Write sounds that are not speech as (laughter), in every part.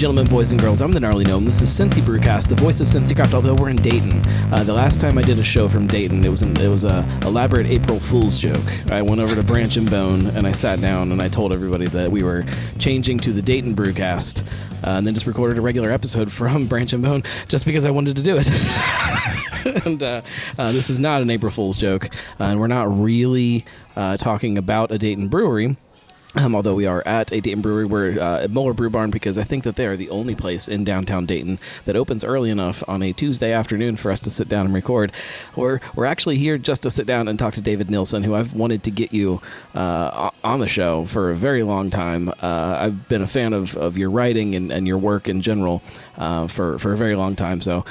Gentlemen, boys and girls, I'm the Gnarly Gnome. This is Cincy Brewcast, the voice of Cincy Craft. Although we're in Dayton, uh, the last time I did a show from Dayton, it was an, it was a elaborate April Fool's joke. I went over to Branch and Bone and I sat down and I told everybody that we were changing to the Dayton Brewcast, uh, and then just recorded a regular episode (laughs) from Branch and Bone just because I wanted to do it. (laughs) and uh, uh, this is not an April Fool's joke, uh, and we're not really uh, talking about a Dayton brewery. Um, although we are at a Dayton brewery, we're uh, at Moeller Brew Barn because I think that they are the only place in downtown Dayton that opens early enough on a Tuesday afternoon for us to sit down and record. We're, we're actually here just to sit down and talk to David Nilsen, who I've wanted to get you uh, on the show for a very long time. Uh, I've been a fan of, of your writing and, and your work in general uh, for, for a very long time. So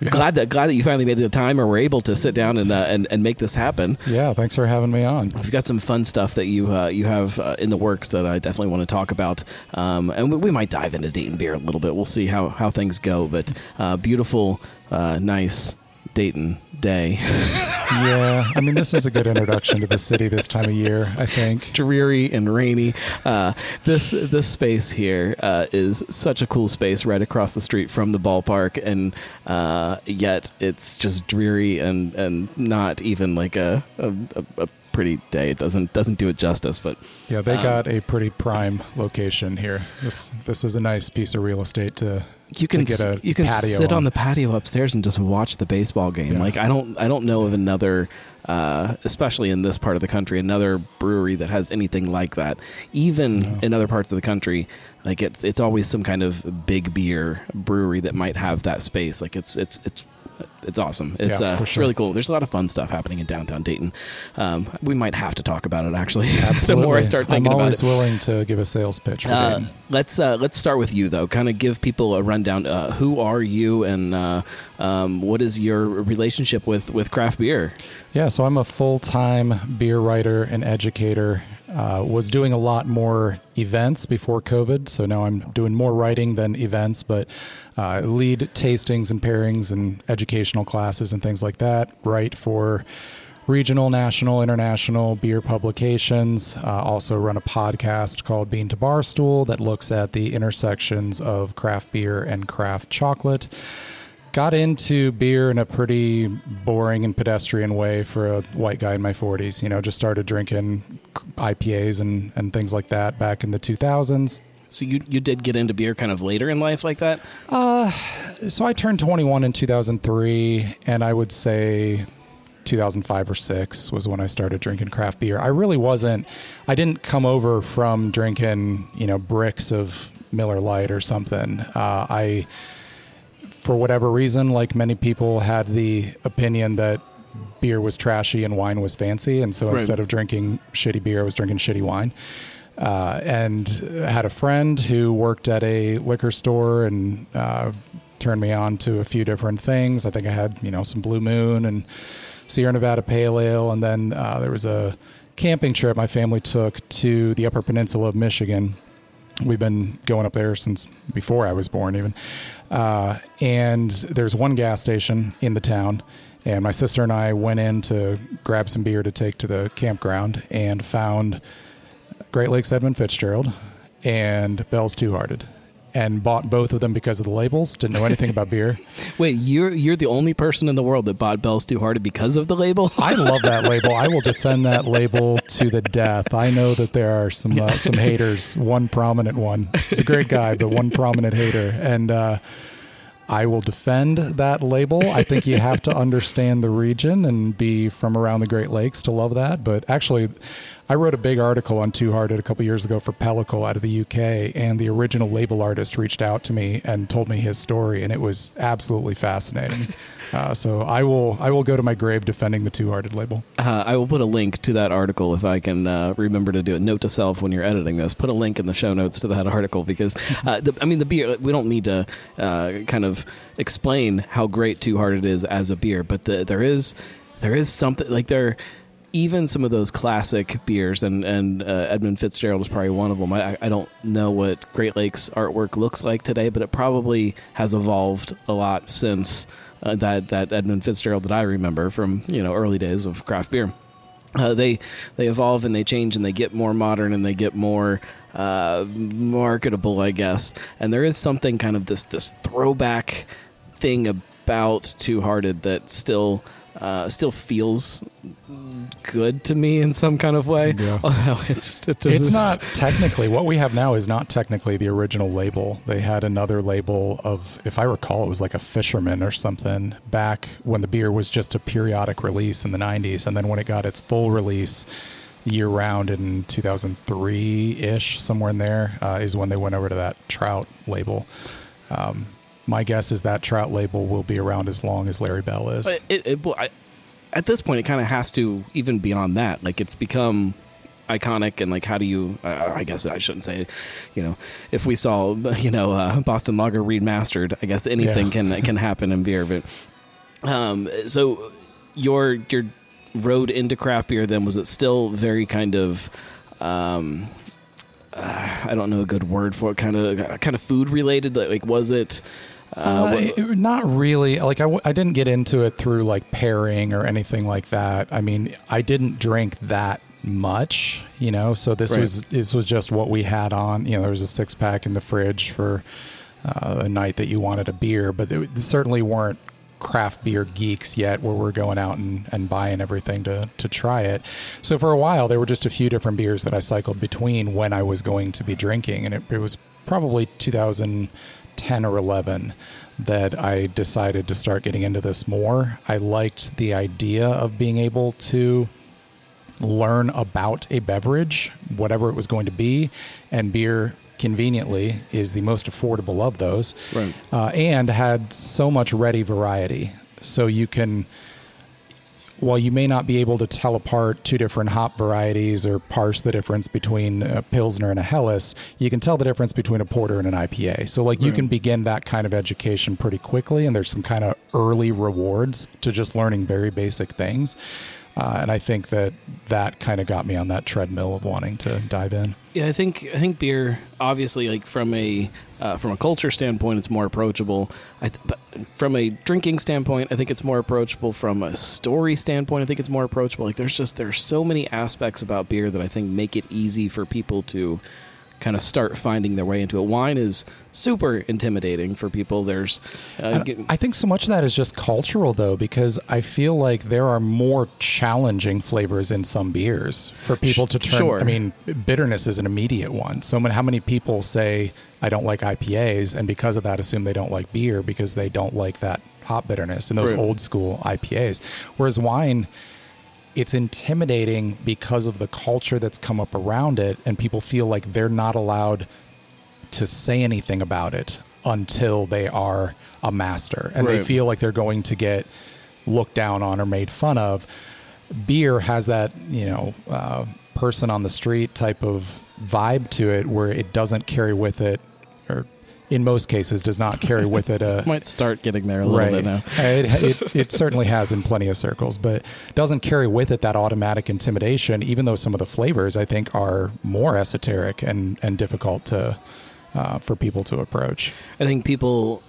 Yeah. glad that glad that you finally made the time or were able to sit down and uh, and, and make this happen. Yeah, thanks for having me on. We've got some fun stuff that you uh, you have uh, in the works that I definitely want to talk about, um, and we, we might dive into Dayton beer a little bit. We'll see how how things go, but uh, beautiful, uh, nice Dayton day. (laughs) Yeah, I mean, this is a good introduction to the city this time of year, I think. it's dreary and rainy. Uh, this this space here uh, is such a cool space right across the street from the ballpark, and uh, yet it's just dreary and and not even like a a, a, a pretty day. It doesn't doesn't do it justice, but. Yeah, they Um, got a pretty prime location here. This this is a nice piece of real estate to you can get a you can patio sit on on. the patio upstairs and just watch the baseball game. Yeah. Like I don't I don't know of another, uh, especially in this part of the country, another brewery that has anything like that. Even No. in other parts of the country, like it's it's always some kind of big beer brewery that might have that space. Like it's it's it's. It's awesome. It's Yeah, uh, for it's really cool. There's a lot of fun stuff happening in downtown Dayton. Um, we might have to talk about it actually. Absolutely. (laughs) the more I start thinking I'm about always it. willing to give a sales pitch Uh, let's uh, let's start with you though. Kind of give people a rundown. Uh, who are you, and uh, um, what is your relationship with with craft beer? Yeah, so I'm a full time beer writer and educator. Uh, was doing a lot more events before COVID, so now I'm doing more writing than events, but uh, lead tastings and pairings and educational classes and things like that. Write for regional, national, international beer publications. Uh, also run a podcast called Bean to Barstool that looks at the intersections of craft beer and craft chocolate got into beer in a pretty boring and pedestrian way for a white guy in my 40s. You know, just started drinking IPAs and, and things like that back in the 2000s. So you you did get into beer kind of later in life like that. Uh, So I turned 21 in 2003, and I would say 2005 or 6 was when I started drinking craft beer. I really wasn't, I didn't come over from drinking, you know, bricks of Miller Lite or something. Uh, I, for whatever reason, like many people, had the opinion that beer was trashy and wine was fancy. And so Right. instead of drinking shitty beer, I was drinking shitty wine. Uh, and had a friend who worked at a liquor store and uh, turned me on to a few different things. I think I had, you know, some Blue Moon and Sierra Nevada Pale Ale. And then uh, there was a camping trip my family took to the Upper Peninsula of Michigan. We've been going up there since before I was born, even. Uh, and there's one gas station in the town. And my sister and I went in to grab some beer to take to the campground and found Great Lakes Edmund Fitzgerald and Bell's Two Hearted. And bought both of them because of the labels. Didn't know anything about beer. (laughs) Wait, you're you're the only person in the world that bought Bell's Two Hearted because of the label. I love that (laughs) label. I will defend that label to the death. I know that there are some uh, (laughs) some haters. One prominent one. He's a great guy, but one prominent hater. And uh, I will defend that label. I think you have to understand the region and be from around the Great Lakes to love that. But actually, I wrote a big article on Two Hearted a couple years ago for Pellicle out of the UK, and the original label artist reached out to me and told me his story, and it was absolutely fascinating. (laughs) Uh, so I will I will go to my grave defending the Two Hearted label. Uh, I will put a link to that article if I can uh, remember to do it. Note to self when you're editing this: put a link in the show notes to that (laughs) article because, uh, the, I mean, the beer. We don't need to uh, kind of explain how great Two Hearted is as a beer, but the, there is there is something like there. Even some of those classic beers, and and uh, Edmund Fitzgerald is probably one of them. I, I don't know what Great Lakes artwork looks like today, but it probably has evolved a lot since uh, that that Edmund Fitzgerald that I remember from you know early days of craft beer. uh, they they evolve and they change and they get more modern and they get more uh, marketable, I guess. And there is something kind of this this throwback thing about Two Hearted that still uh, still feels good to me in some kind of way. Yeah. (laughs) Although it just, it It's not (laughs) technically what we have now is not technically the original label. They had another label of, if I recall, it was like a Fisherman or something back when the beer was just a periodic release in the 90s. And then when it got its full release year round in 2003 ish, somewhere in there, uh, is when they went over to that Trout label. Um, my guess is that Trout label will be around as long as Larry Bell is. But it, it, well, I, at this point, it kind of has to even beyond that. Like it's become iconic, and like how do you? Uh, I guess I shouldn't say, you know, if we saw you know uh, Boston Lager remastered, I guess anything Yeah. can can happen in beer. But um, so your your road into craft beer then was it still very kind of um uh, I don't know a good word for it kind of kind of food related like was it uh, Uh, it- not really. Like I, w- I didn't get into it through like pairing or anything like that. I mean, I didn't drink that much, you know. So this Right. was this was just what we had on. You know, there was a six pack in the fridge for uh, a night that you wanted a beer, but they certainly weren't craft beer geeks yet where we're going out and, and buying everything to, to try it. So for a while, there were just a few different beers that I cycled between when I was going to be drinking. And it, it was probably 2010 or 11 that I decided to start getting into this more. I liked the idea of being able to learn about a beverage, whatever it was going to be, and beer conveniently is the most affordable of those, Right. uh, and had so much ready variety. So you can, while you may not be able to tell apart two different hop varieties or parse the difference between a Pilsner and a Helles, you can tell the difference between a Porter and an IPA. So, like, you can begin that kind of education pretty quickly, and there's some kind of early rewards to just learning very basic things. Uh, and I think that that kind of got me on that treadmill of wanting to dive in. Yeah, I think I think beer, obviously, like from a uh, from a culture standpoint, it's more approachable. Th- but from a drinking standpoint, I think it's more approachable. From a story standpoint, I think it's more approachable. Like there's just there's so many aspects about beer that I think make it easy for people to kind of start finding their way into it. Wine is super intimidating for people. There's uh, I think so much of that is just cultural, though, because I feel like there are more challenging flavors in some beers for people to turn. sure. I mean, bitterness is an immediate one. So, how many people say I don't like IPAs, and because of that, assume they don't like beer because they don't like that hop bitterness and those old school IPAs. Whereas wine, it's intimidating because of the culture that's come up around it, and people feel like they're not allowed to say anything about it until they are a master. And they feel like they're going to get looked down on or made fun of. Beer has that you know uh, person on the street type of vibe to it where it doesn't carry with it or in most cases does not carry (laughs) with it a might start getting there a little bit now. it, it, (laughs) it certainly has in plenty of circles, but doesn't carry with it that automatic intimidation, even though some of the flavors I think are more esoteric and, and difficult to uh, for people to approach. I think people.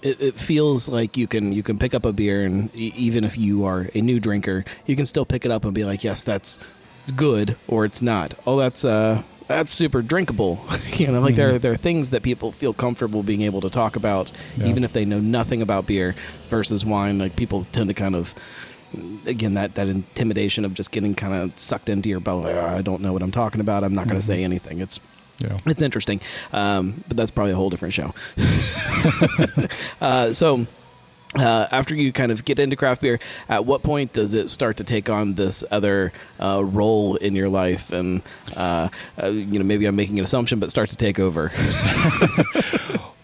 It, it feels like you can you can pick up a beer and e- even if you are a new drinker, you can still pick it up and be like, yes, that's good or it's not. Oh, that's uh that's super drinkable. (laughs) you know, like there Mhm. there are things that people feel comfortable being able to talk about, Yeah. even if they know nothing about beer versus wine. Like people tend to kind of again that that intimidation of just getting kind of sucked into your boat. Like, "Oh, I don't know what I'm talking about. I'm not going to Mhm. say anything. It's Yeah. it's interesting, um, but that's probably a whole different show. (laughs) (laughs) uh, so, uh, after you kind of get into craft beer, at what point does it start to take on this other uh, role in your life? And uh, uh, you know, maybe I'm making an assumption, but start to take over. (laughs)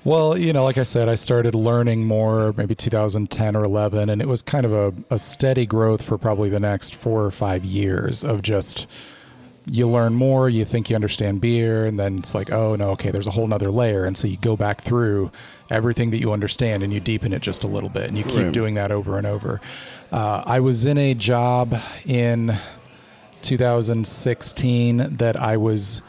Well, you know, like I said, I started learning more maybe 2010 or 11, and it was kind of a, a steady growth for probably the next four or five years of just you learn more, you think you understand beer, and then it's like, oh no, okay, there's a whole nother layer. And so you go back through everything that you understand and you deepen it just a little bit, and you keep Right. doing that over and over. Uh, I was in a job in 2016 that I was.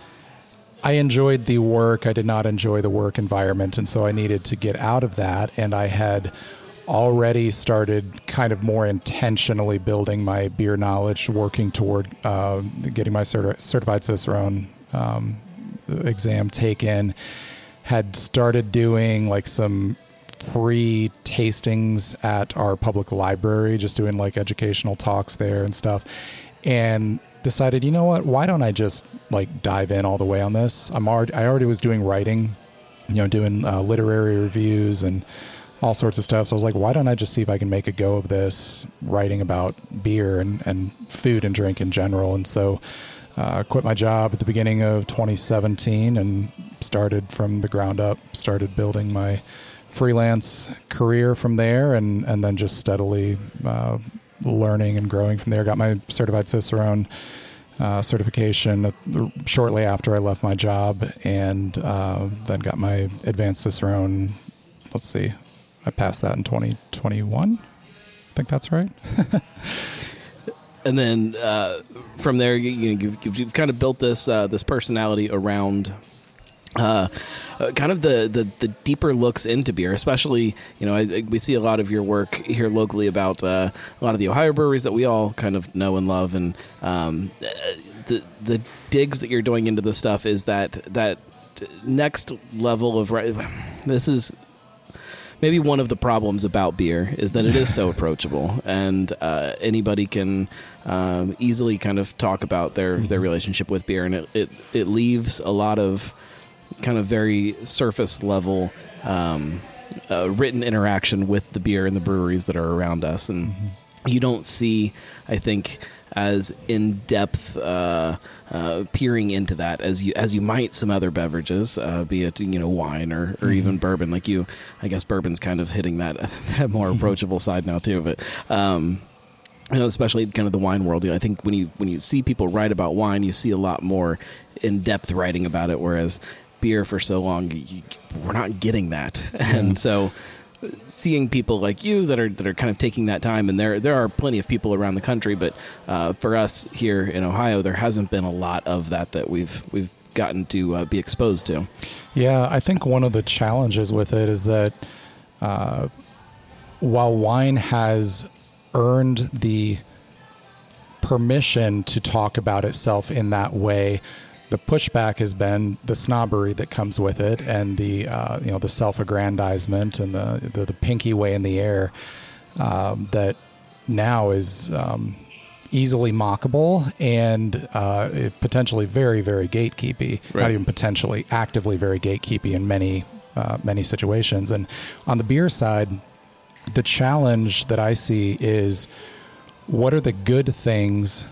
I enjoyed the work. I did not enjoy the work environment, and so I needed to get out of that. And I had already started kind of more intentionally building my beer knowledge, working toward uh, getting my certi- certified Cicerone um, exam taken. Had started doing like some free tastings at our public library, just doing like educational talks there and stuff. And decided, you know what? Why don't I just like dive in all the way on this? I'm already, I already was doing writing, you know, doing uh, literary reviews and all sorts of stuff. So I was like, why don't I just see if I can make a go of this, writing about beer and, and food and drink in general. And so uh, quit my job at the beginning of 2017 and started from the ground up, started building my freelance career from there and, and then just steadily uh, learning and growing from there. Got my certified Cicerone uh, certification shortly after I left my job, and uh, then got my advanced Cicerone. Let's see, I passed that in 2021. I think that's right. (laughs) and then uh, from there, you, know, you've, you've, kind of built this uh, this personality around uh, uh, kind of the, the, the deeper looks into beer, especially you know I, we see a lot of your work here locally about uh, a lot of the Ohio breweries that we all kind of know and love, and um, the the digs that you're doing into the stuff is that that next level of right. this is maybe one of the problems about beer is that it is so (laughs) approachable and uh, anybody can um, easily kind of talk about their, their mm-hmm. relationship with beer and it, it, it leaves a lot of kind of very surface level um, uh, written interaction with the beer and the breweries that are around us, and mm-hmm. you don't see, I think, as in depth uh, uh, peering into that as you as you might some other beverages, uh, be it you know wine or, or mm-hmm. even bourbon. Like you, I guess bourbon's kind of hitting that (laughs) that more mm-hmm. approachable side now too. But um, you know, especially kind of the wine world. I think when you when you see people write about wine, you see a lot more in depth writing about it. Whereas beer for so long, you, we're not getting that, (laughs) and so seeing people like you that are that are kind of taking that time. And there there are plenty of people around the country but uh, for us here in Ohio there hasn't been a lot of that that we've we've gotten to uh, be exposed to. Yeah I think one of the challenges with it is that uh, while wine has earned the permission to talk about itself in that way the pushback has been the snobbery that comes with it, and the uh, you know the self-aggrandizement and the the, the pinky way in the air um, that now is um, easily mockable and uh, potentially very very gatekeepy. Right. Not even potentially, actively very gatekeepy in many uh, many situations. And on the beer side, the challenge that I see is what are the good things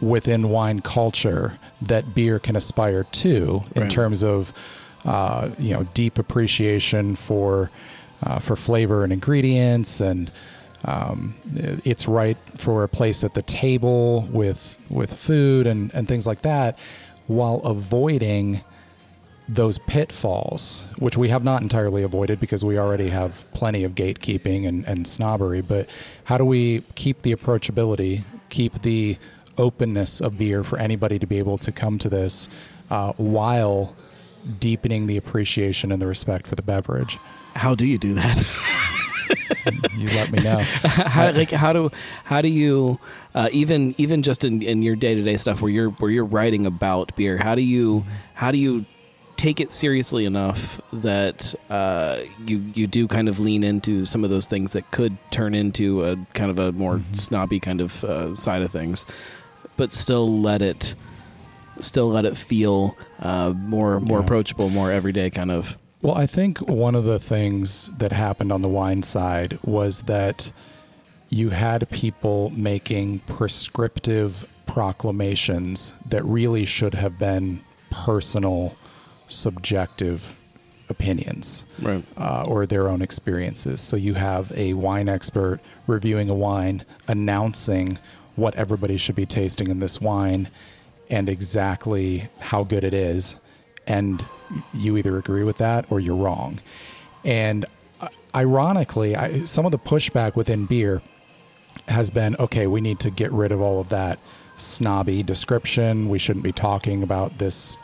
within wine culture that beer can aspire to in right. terms of uh, you know deep appreciation for uh, for flavor and ingredients and um, it's right for a place at the table with with food and, and things like that while avoiding those pitfalls, which we have not entirely avoided because we already have plenty of gatekeeping and, and snobbery. But how do we keep the approachability, keep the openness of beer for anybody to be able to come to this uh, while deepening the appreciation and the respect for the beverage. How do you do that? (laughs) you let me know. (laughs) how, like how do how do you uh, even even just in, in your day to day stuff where you're where you're writing about beer? How do you how do you take it seriously enough that uh, you you do kind of lean into some of those things that could turn into a kind of a more mm-hmm. snobby kind of uh, side of things? But still let it still let it feel uh, more more yeah. approachable, more everyday kind of. Well, I think one of the things that happened on the wine side was that you had people making prescriptive proclamations that really should have been personal, subjective opinions right. uh, or their own experiences. So you have a wine expert reviewing a wine, announcing what everybody should be tasting in this wine and exactly how good it is. And you either agree with that or you're wrong. And uh, ironically, I, some of the pushback within beer has been okay, we need to get rid of all of that snobby description. We shouldn't be talking about this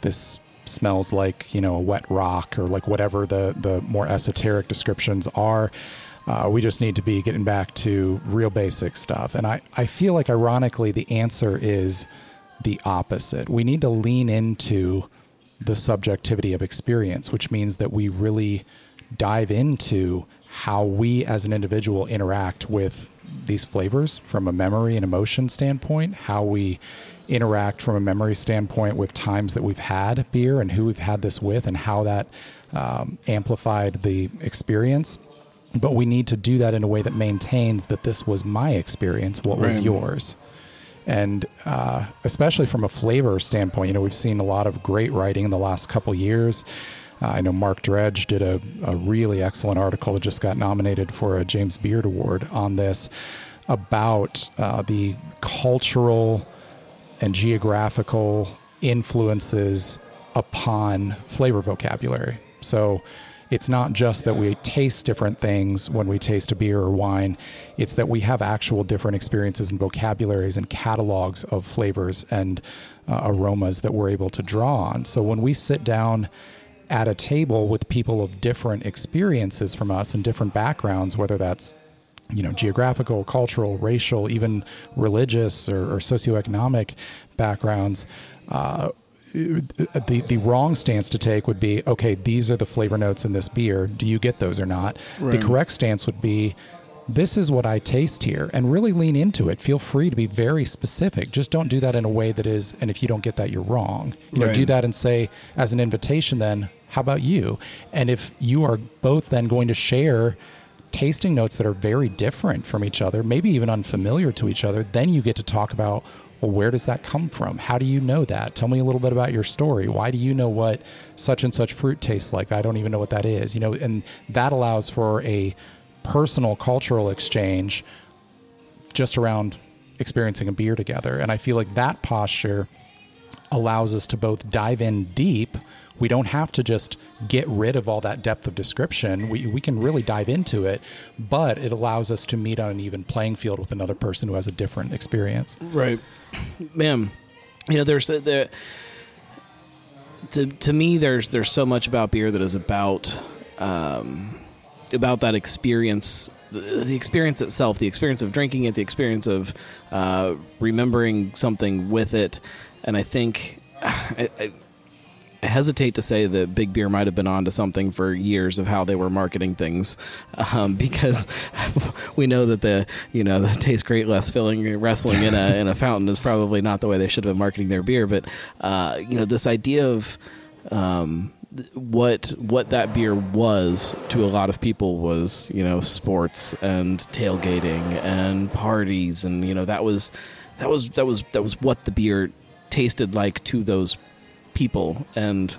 this smells like, you know, a wet rock or like whatever the the more esoteric descriptions are. Uh, we just need to be getting back to real basic stuff. And I, I feel like, ironically, the answer is the opposite. We need to lean into the subjectivity of experience, which means that we really dive into how we as an individual interact with these flavors from a memory and emotion standpoint, how we interact from a memory standpoint with times that we've had beer and who we've had this with, and how that um, amplified the experience. But we need to do that in a way that maintains that this was my experience, what was Right. yours. And uh, especially from a flavor standpoint, you know, we've seen a lot of great writing in the last couple years. Uh, I know Mark Dredge did a, a really excellent article that just got nominated for a James Beard Award on this about uh, the cultural and geographical influences upon flavor vocabulary. So it's not just that we taste different things when we taste a beer or wine, it's that we have actual different experiences and vocabularies and catalogs of flavors and uh, aromas that we're able to draw on. So when we sit down at a table with people of different experiences from us and different backgrounds, whether that's you know geographical, cultural, racial, even religious or, or socioeconomic backgrounds. Uh, the the wrong stance to take would be okay. These are the flavor notes in this beer. Do you get those or not? The correct stance would be. This is what I taste here, and really lean into it. Feel free to be very specific. Just don't do that in a way that is, and if you don't get that, you're wrong. You know, Right. do that and say, as an invitation, then, how about you? And if you are both then going to share tasting notes that are very different from each other, maybe even unfamiliar to each other, then you get to talk about well, where does that come from? How do you know that? Tell me a little bit about your story. Why do you know what such and such fruit tastes like? I don't even know what that is. You know, and that allows for a personal cultural exchange just around experiencing a beer together. And I feel like that posture allows us to both dive in deep. We don't have to just get rid of all that depth of description. We, we can really dive into it, but it allows us to meet on an even playing field with another person who has a different experience. Right, ma'am. You know, there's there. To to me, there's there's so much about beer that is about um, about that experience, the, experience itself, the experience of drinking it, the experience of uh, remembering something with it, and I think. (sighs) I hesitate to say that Big Beer might have been onto something for years of how they were marketing things, (laughs) um, because (laughs) we know that the you know the taste great less filling wrestling in a in a fountain is probably not the way they should have been marketing their beer. But uh, you know this idea of um, what what that beer was to a lot of people was you know sports and tailgating and parties and you know that was that was that was that was what the beer tasted like to those people and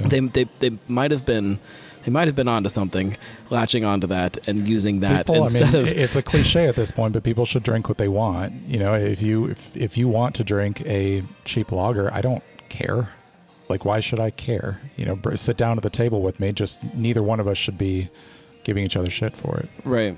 Yeah. they, they they might have been they might have been onto something latching onto that and using that People, instead I mean, of it's a cliche at this point, but people should drink what they want. You know, if you if, if you want to drink a cheap lager, I don't care. Like, why should I care? You know, sit down at the table with me. Just neither one of us should be giving each other shit for it. right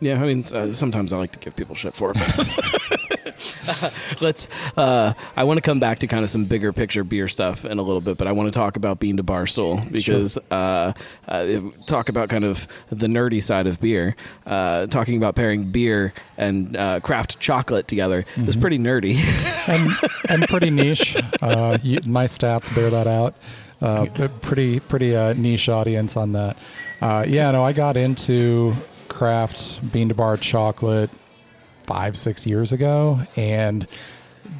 yeah i mean uh, sometimes i like to give people shit for it but (laughs) (laughs) let's uh, i want to come back to kind of some bigger picture beer stuff in a little bit but i want to talk about bean to barstool because uh, uh, talk about kind of the nerdy side of beer uh, talking about pairing beer and uh, craft chocolate together is pretty nerdy (laughs) and and pretty niche. Uh, you, my stats bear that out. Uh, pretty pretty uh, niche audience on that. Uh, yeah, no, I got into craft bean to bar chocolate five six years ago, and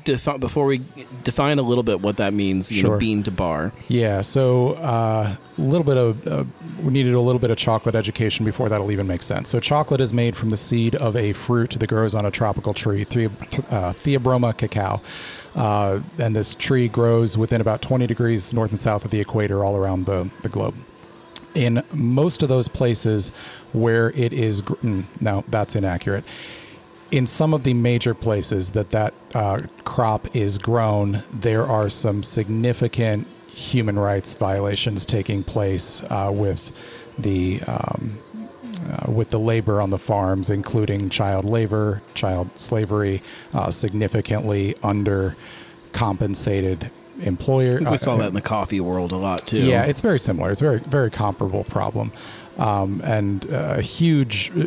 Defi- before we define a little bit what that means, you know, bean to bar. yeah, so uh, a little bit of uh, we needed a little bit of chocolate education before that'll even make sense. So chocolate is made from the seed of a fruit that grows on a tropical tree, the- uh, Theobroma cacao. Uh, and this tree grows within about 20 degrees north and south of the equator all around the, the globe. In most of those places where it is, mm, no, that's inaccurate. In some of the major places that that uh, crop is grown, there are some significant human rights violations taking place uh, with the um, uh, with the labor on the farms, including child labor, child slavery, uh, significantly under compensated employer. We saw uh, that in the coffee world a lot too. Yeah, it's very similar. It's a very very comparable problem, um, and uh, a huge, uh,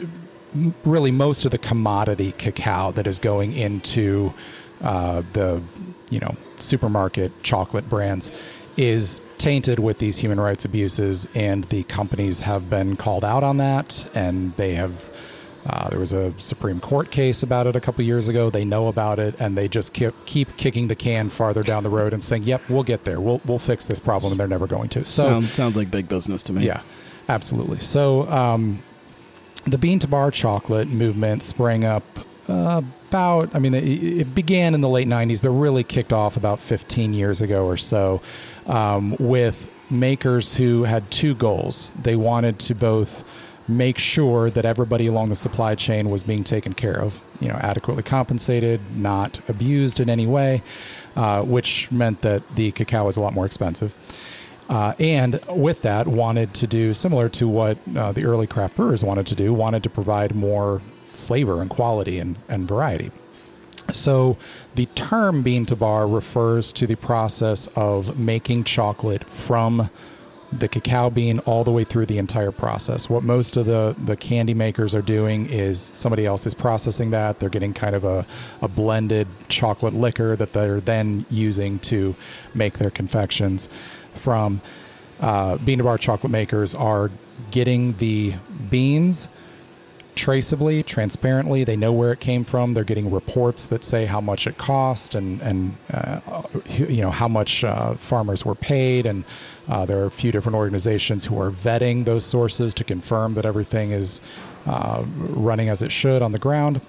really most of the commodity cacao that is going into uh, the you know supermarket chocolate brands is tainted with these human rights abuses, and the companies have been called out on that, and they have. Uh, there was a Supreme Court case about it a couple years ago. They know about it, and they just keep, keep kicking the can farther down the road and saying, "Yep, we'll get there. We'll we'll fix this problem," and they're never going to. So, sounds sounds like big business to me. yeah, absolutely. So, um, the bean to bar chocolate movement sprang up uh, about, I mean, it, it began in the late 90s, but really kicked off about 15 years ago or so um, with makers who had two goals. They wanted to both make sure that everybody along the supply chain was being taken care of, you know, adequately compensated, not abused in any way, uh, which meant that the cacao was a lot more expensive. Uh, and with that, wanted to do similar to what uh, the early craft brewers wanted to do, wanted to provide more flavor and quality and, and variety. So the term bean to bar refers to the process of making chocolate from the cacao bean all the way through the entire process. What most of the, the candy makers are doing is somebody else is processing that. They're getting kind of a, a blended chocolate liquor that they're then using to make their confections from. Uh, bean to bar chocolate makers are getting the beans traceably, transparently. They know where it came from. They're getting reports that say how much it cost and and uh, you know how much uh, farmers were paid. And uh, there are a few different organizations who are vetting those sources to confirm that everything is uh, running as it should on the ground.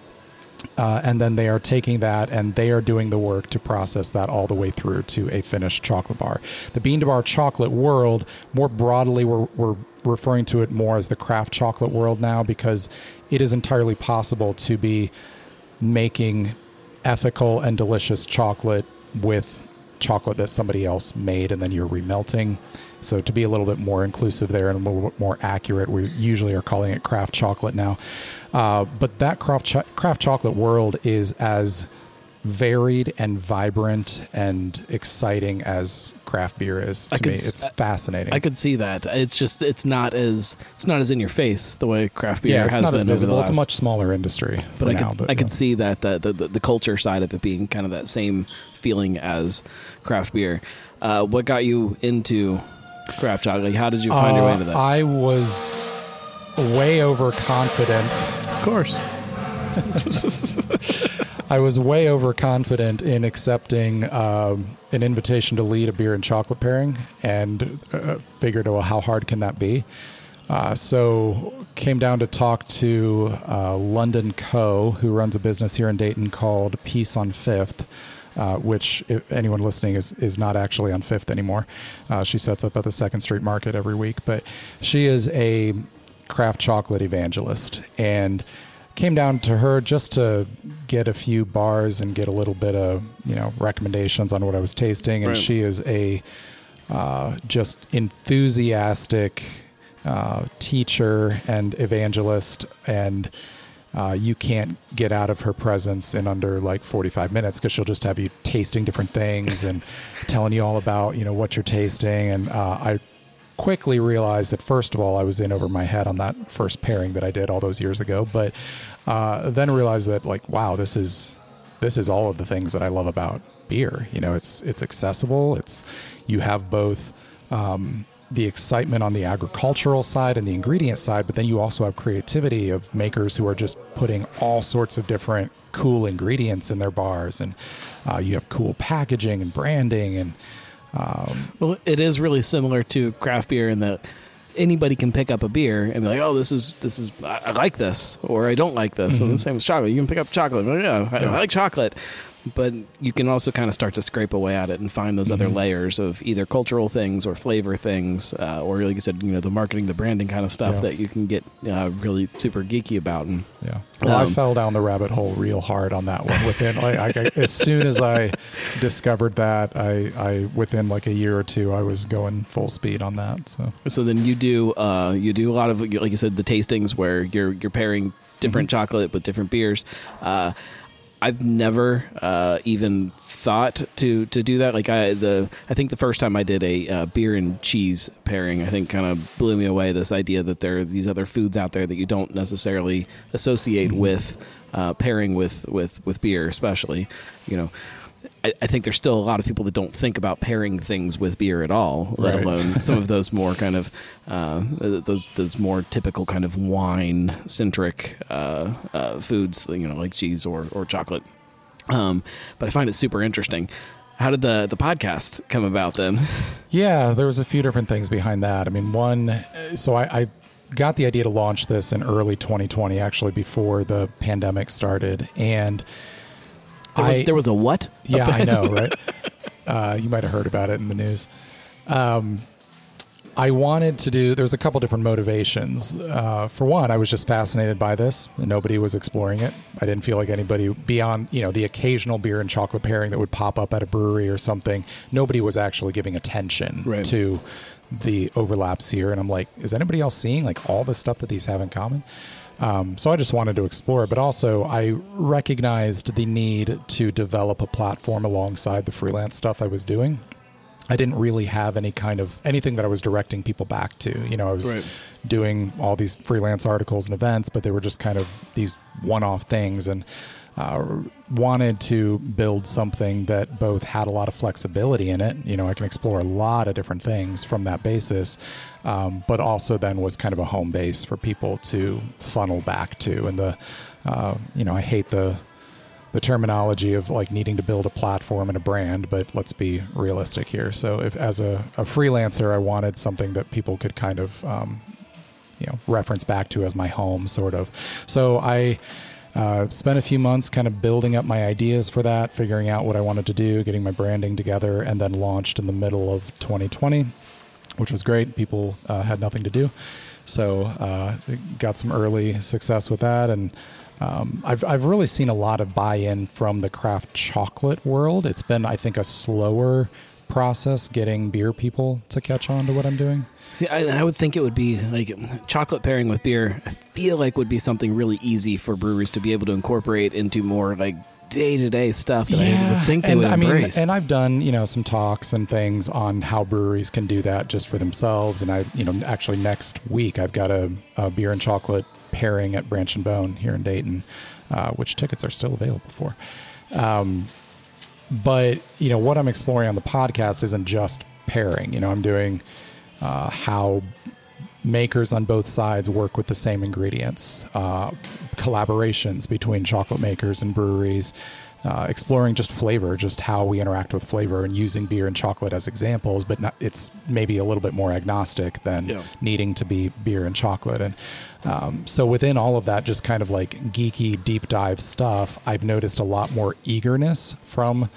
Uh, and then they are taking that and they are doing the work to process that all the way through to a finished chocolate bar. The bean to bar chocolate world, more broadly, we're, we're referring to it more as the craft chocolate world now because it is entirely possible to be making ethical and delicious chocolate with chocolate that somebody else made and then you're remelting. So to be a little bit more inclusive there and a little bit more accurate, we usually are calling it craft chocolate now. Uh, but that craft cho- craft chocolate world is as varied and vibrant and exciting as craft beer is to me. It's fascinating. I could see that. It's just it's not as it's not as in your face the way craft beer yeah, it's has not been as visible. It's a much smaller industry. but I now, could but, I could see that the, the the culture side of it being kind of that same feeling as craft beer. Uh, what got you into craft chocolate? Like, how did you find your way to that? I was way overconfident. of course. (laughs) (laughs) I was way overconfident in accepting um, an invitation to lead a beer and chocolate pairing, and uh, figured, well, how hard can that be? Uh, so came down to talk to uh, London Co, who runs a business here in Dayton called Peace on Fifth. Uh, which, if anyone listening, is is not actually on Fifth anymore. Uh, she sets up at the Second Street Market every week, but she is a craft chocolate evangelist, and came down to her just to get a few bars and get a little bit of you know recommendations on what I was tasting. And Right. she is a uh, just enthusiastic uh, teacher and evangelist, and uh, you can't get out of her presence in under like 45 minutes because she'll just have you tasting different things and (laughs) telling you all about you know what you're tasting. And uh, I quickly realized that first of all I was in over my head on that first pairing that I did all those years ago, but uh, then realized that like wow this is this is all of the things that I love about beer. You know, it's it's accessible. It's you have both um, the excitement on the agricultural side and the ingredient side, but then you also have creativity of makers who are just putting all sorts of different cool ingredients in their bars, and uh, you have cool packaging and branding and um, Well, it is really similar to craft beer in that anybody can pick up a beer and be like, "Oh, this is this is I, I like this," or "I don't like this." And mm-hmm. the same with chocolate. You can pick up chocolate. Well, yeah, I, I like chocolate, but you can also kind of start to scrape away at it and find those other layers of either cultural things or flavor things, uh, or like you said, you know, the marketing, the branding kind of stuff Yeah. that you can get uh, really super geeky about. And Yeah. Well, I Um, fell down the rabbit hole real hard on that one. Within like, I, as soon as I discovered that, I, I within like a year or two, I was going full speed on that. So So then you do uh, you do a lot of like you said the tastings where you're you're pairing different chocolate with different beers. Uh, I've never uh, even thought to to do that. Like I the I think the first time I did a uh, beer and cheese pairing, I think kind of blew me away. This idea that there are these other foods out there that you don't necessarily associate Mm-hmm. with uh, pairing with with with beer, especially. You know. I, I think there's still a lot of people that don't think about pairing things with beer at all, let Right. alone (laughs) some of those more kind of uh, those those more typical kind of wine centric uh, uh, foods, you know, like cheese or or chocolate. Um, but I find it super interesting. How did the the podcast come about then? (laughs) Yeah, there was a few different things behind that. I mean, one, so I, I got the idea to launch this in early 2020, actually before the pandemic started, and There was, I there was a what? yeah, I know, right? (laughs) Uh, you might have heard about it in the news. Um, I wanted to do. There's a couple different motivations. Uh, for one, I was just fascinated by this, nobody was exploring it. I didn't feel like anybody beyond, you know, the occasional beer and chocolate pairing that would pop up at a brewery or something. Nobody was actually giving attention Right. to the overlaps here. And I'm like, is anybody else seeing like all the stuff that these have in common? Um, so I just wanted to explore but also I recognized the need to develop a platform alongside the freelance stuff I was doing. I didn't really have any kind of anything that I was directing people back to. You know, I was Right. doing all these freelance articles and events, but they were just kind of these one-off things, and uh, wanted to build something that both had a lot of flexibility in it. You know, I can explore a lot of different things from that basis, um, but also then was kind of a home base for people to funnel back to. And the, uh, you know, I hate the the terminology of like needing to build a platform and a brand, but let's be realistic here. So, if as a, a freelancer, I wanted something that people could kind of, um, you know, reference back to as my home, sort of. So, I uh, spent a few months kind of building up my ideas for that, figuring out what I wanted to do, getting my branding together, and then launched in the middle of 2020, which was great. People uh, had nothing to do. So, uh, got some early success with that. And um, I've, I've really seen a lot of buy in from the craft chocolate world. It's been, I think, a slower process getting beer people to catch on to what I'm doing. See, I, I would think it would be like chocolate pairing with beer. I feel like would be something really easy for breweries to be able to incorporate into more like day to day stuff that I would think they and would I mean, embrace. and I've done you know some talks and things on how breweries can do that just for themselves. And I, you know, actually next week I've got a, a beer and chocolate pairing at Branch and Bone here in Dayton, uh, which tickets are still available for. Um, but you know what I'm exploring on the podcast isn't just pairing. You know, I'm doing uh, how makers on both sides work with the same ingredients, uh, collaborations between chocolate makers and breweries, uh, exploring just flavor, just how we interact with flavor, and using beer and chocolate as examples. But not, it's maybe a little bit more agnostic than Yeah. needing to be beer and chocolate. And um, so within all of that, just kind of like geeky deep dive stuff, I've noticed a lot more eagerness from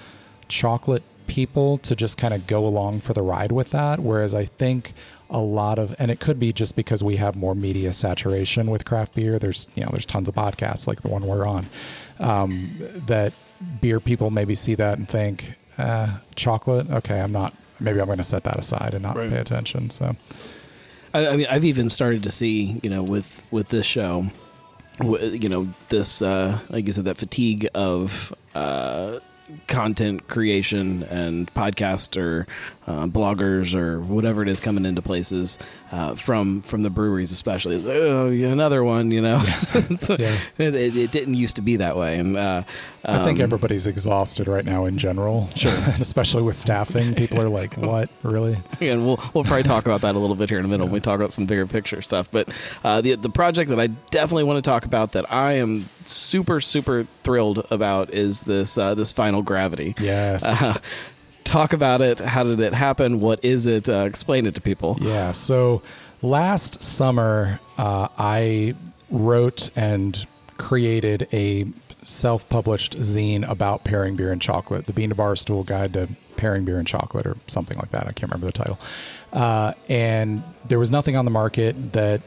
chocolate people to just kind of go along for the ride with that. Whereas I think a lot of, and it could be just because we have more media saturation with craft beer. There's, you know, there's tons of podcasts like the one we're on um, that beer people maybe see that and think, uh, chocolate. Okay. I'm not, maybe I'm going to set that aside and not Right. pay attention. So, I, I mean, I've even started to see, you know, with with this show, you know, this uh, like you said, that fatigue of uh, content creation and podcast or uh, bloggers or whatever it is coming into places uh, from from the breweries, especially. Like, oh, another one, you know. (laughs) So Yeah. it, it, didn't used to be that way, and uh, I think um, everybody's exhausted right now in general. Sure. (laughs) especially with staffing. People are like, (laughs) what? Really? and we'll we'll probably talk about that a little bit here in a minute when we talk about some bigger picture stuff. But uh, the the project that I definitely want to talk about that I am super super thrilled about is this uh, this final gravity. Yes. Uh, talk about it. How did it happen? What is it? Uh, explain it to people. Yeah. So last summer, uh, I wrote and created a self-published zine about pairing beer and chocolate, the Bean to Bar Stool Guide to Pairing Beer and Chocolate, or something like that. I can't remember the title. Uh, and there was nothing on the market that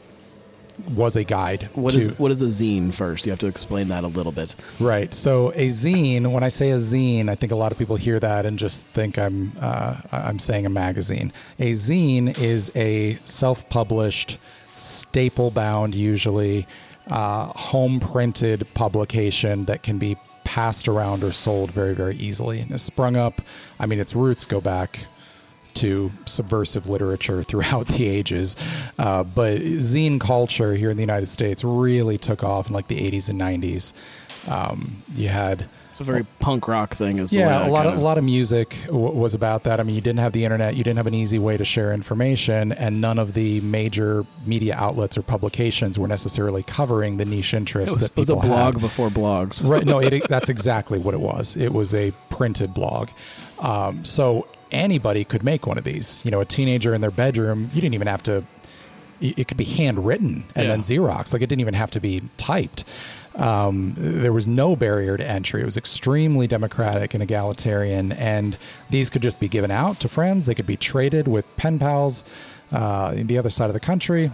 was a guide. What to, is what is a zine first? You have to explain that a little bit. Right. So a zine. When I say a zine, I think a lot of people hear that and just think I'm uh, I'm saying a magazine. A zine is a self-published, staple-bound, usually uh, home-printed publication that can be passed around or sold very, very easily. And it's sprung up, I mean, its roots go back to subversive literature throughout the ages. Uh, but zine culture here in the United States really took off in like the 80s and 90s. Um, you had it's a very punk rock thing, is yeah. a lot of a lot of music w- was about that. I mean, you didn't have the internet, you didn't have an easy way to share information, and none of the major media outlets or publications were necessarily covering the niche interests was, that people had. It was a blog had. before blogs, right? No, it, (laughs) that's exactly what it was. It was a printed blog. Um, so anybody could make one of these. You know, a teenager in their bedroom, you didn't even have to. It could be handwritten and Yeah. then Xerox. Like it didn't even have to be typed. Um, there was no barrier to entry. It was extremely democratic and egalitarian, and these could just be given out to friends. They could be traded with pen pals uh, in the other side of the country.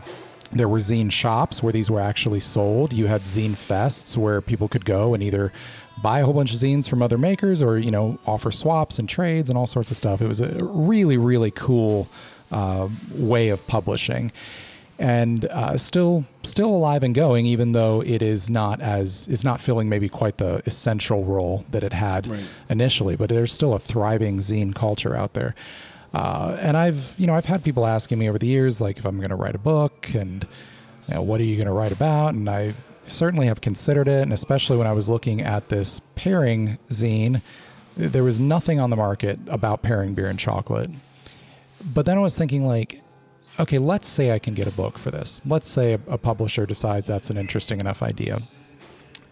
There were zine shops where these were actually sold. You had zine fests where people could go and either buy a whole bunch of zines from other makers or you know offer swaps and trades and all sorts of stuff. It was a really really cool uh, way of publishing and uh, still still alive and going, even though it is not as is not filling maybe quite the essential role that it had Right. initially. But there's still a thriving zine culture out there. Uh, and I've you know I've had people asking me over the years like if I'm going to write a book and you know, what are you going to write about, and I certainly have considered it, and especially when I was looking at this pairing zine, there was nothing on the market about pairing beer and chocolate. But then I was thinking like okay, let's say I can get a book for this. Let's say a, a publisher decides that's an interesting enough idea.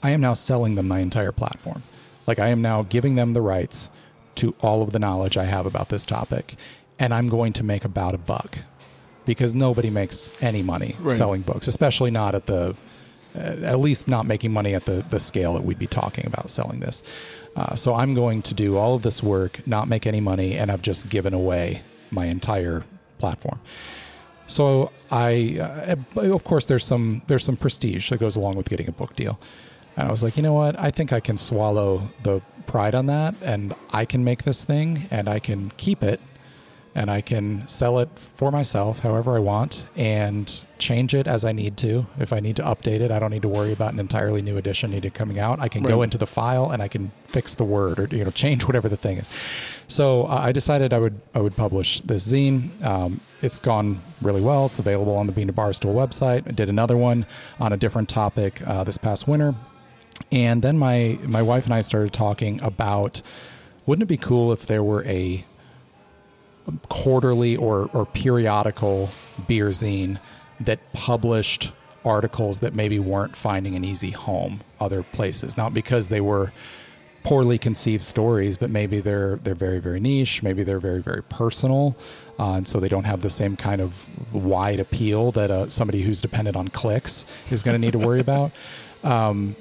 I am now selling them my entire platform. Like I am now giving them the rights to all of the knowledge I have about this topic, and I'm going to make about a buck because nobody makes any money Right. selling books, especially not at the at least not making money at the, the scale that we'd be talking about selling this. Uh, so I'm going to do all of this work, not make any money, and I've just given away my entire platform. So I, uh, of course, there's some there's some prestige that goes along with getting a book deal, and I was like, you know what? I think I can swallow the pride on that, and I can make this thing, and I can keep it, and I can sell it for myself however I want, and change it as I need to. If I need to update it, I don't need to worry about an entirely new edition needed coming out. I can go into the file and I can fix the word or you know change whatever the thing is. So uh, I decided I would I would publish this zine. Um, it's gone really well. It's available on the Bean to Barstool website. I did another one on a different topic uh, this past winter, and then my my wife and I started talking about wouldn't it be cool if there were a quarterly or, or periodical beer zine that published articles that maybe weren't finding an easy home other places. Not because they were poorly conceived stories, but maybe they're they're very very niche. Maybe they're very very personal, uh, and so they don't have the same kind of wide appeal that uh, somebody who's dependent on clicks is going to need to worry about. (laughs) Um,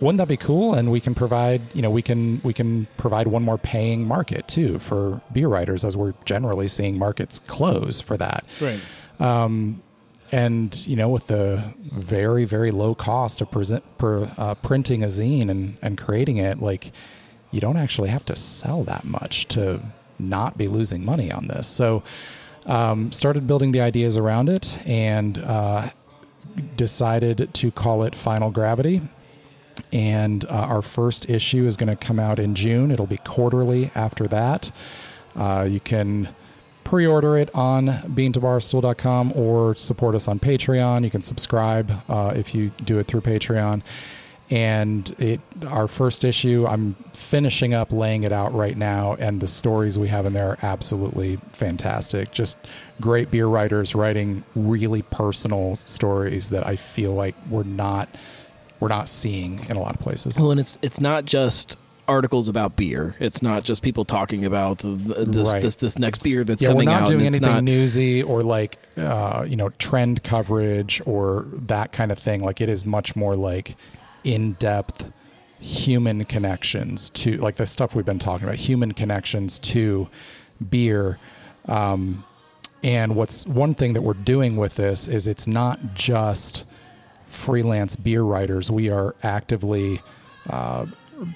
wouldn't that be cool? And we can provide, you know, we can we can provide one more paying market too for beer writers, as we're generally seeing markets close for that. right? And you know, with the very very low cost of present, per, uh, printing a zine and and creating it, like you don't actually have to sell that much to not be losing money on this. So, um, started building the ideas around it and uh, decided to call it Final Gravity. And uh, our first issue is going to come out in June. It'll be quarterly after that. Uh, you can pre-order it on beantobarstool.com or support us on Patreon. You can subscribe uh, if you do it through Patreon. And it, our first issue, I'm finishing up laying it out right now, and the stories we have in there are absolutely fantastic. Just great beer writers writing really personal stories that I feel like we're not we're not seeing in a lot of places. Well, and it's it's not just articles about beer. It's not just people talking about this Right. this this next beer that's coming out. yeah, we're not out. doing anything not- newsy or like uh, you know trend coverage or that kind of thing. Like it is much more like in depth human connections to like the stuff we've been talking about, human connections to beer. Um, and what's one thing that we're doing with this is it's not just freelance beer writers. We are actively uh,